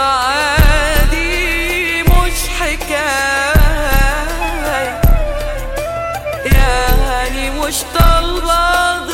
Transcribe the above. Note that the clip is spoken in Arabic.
عادي مش حكاية يعني مش طالبة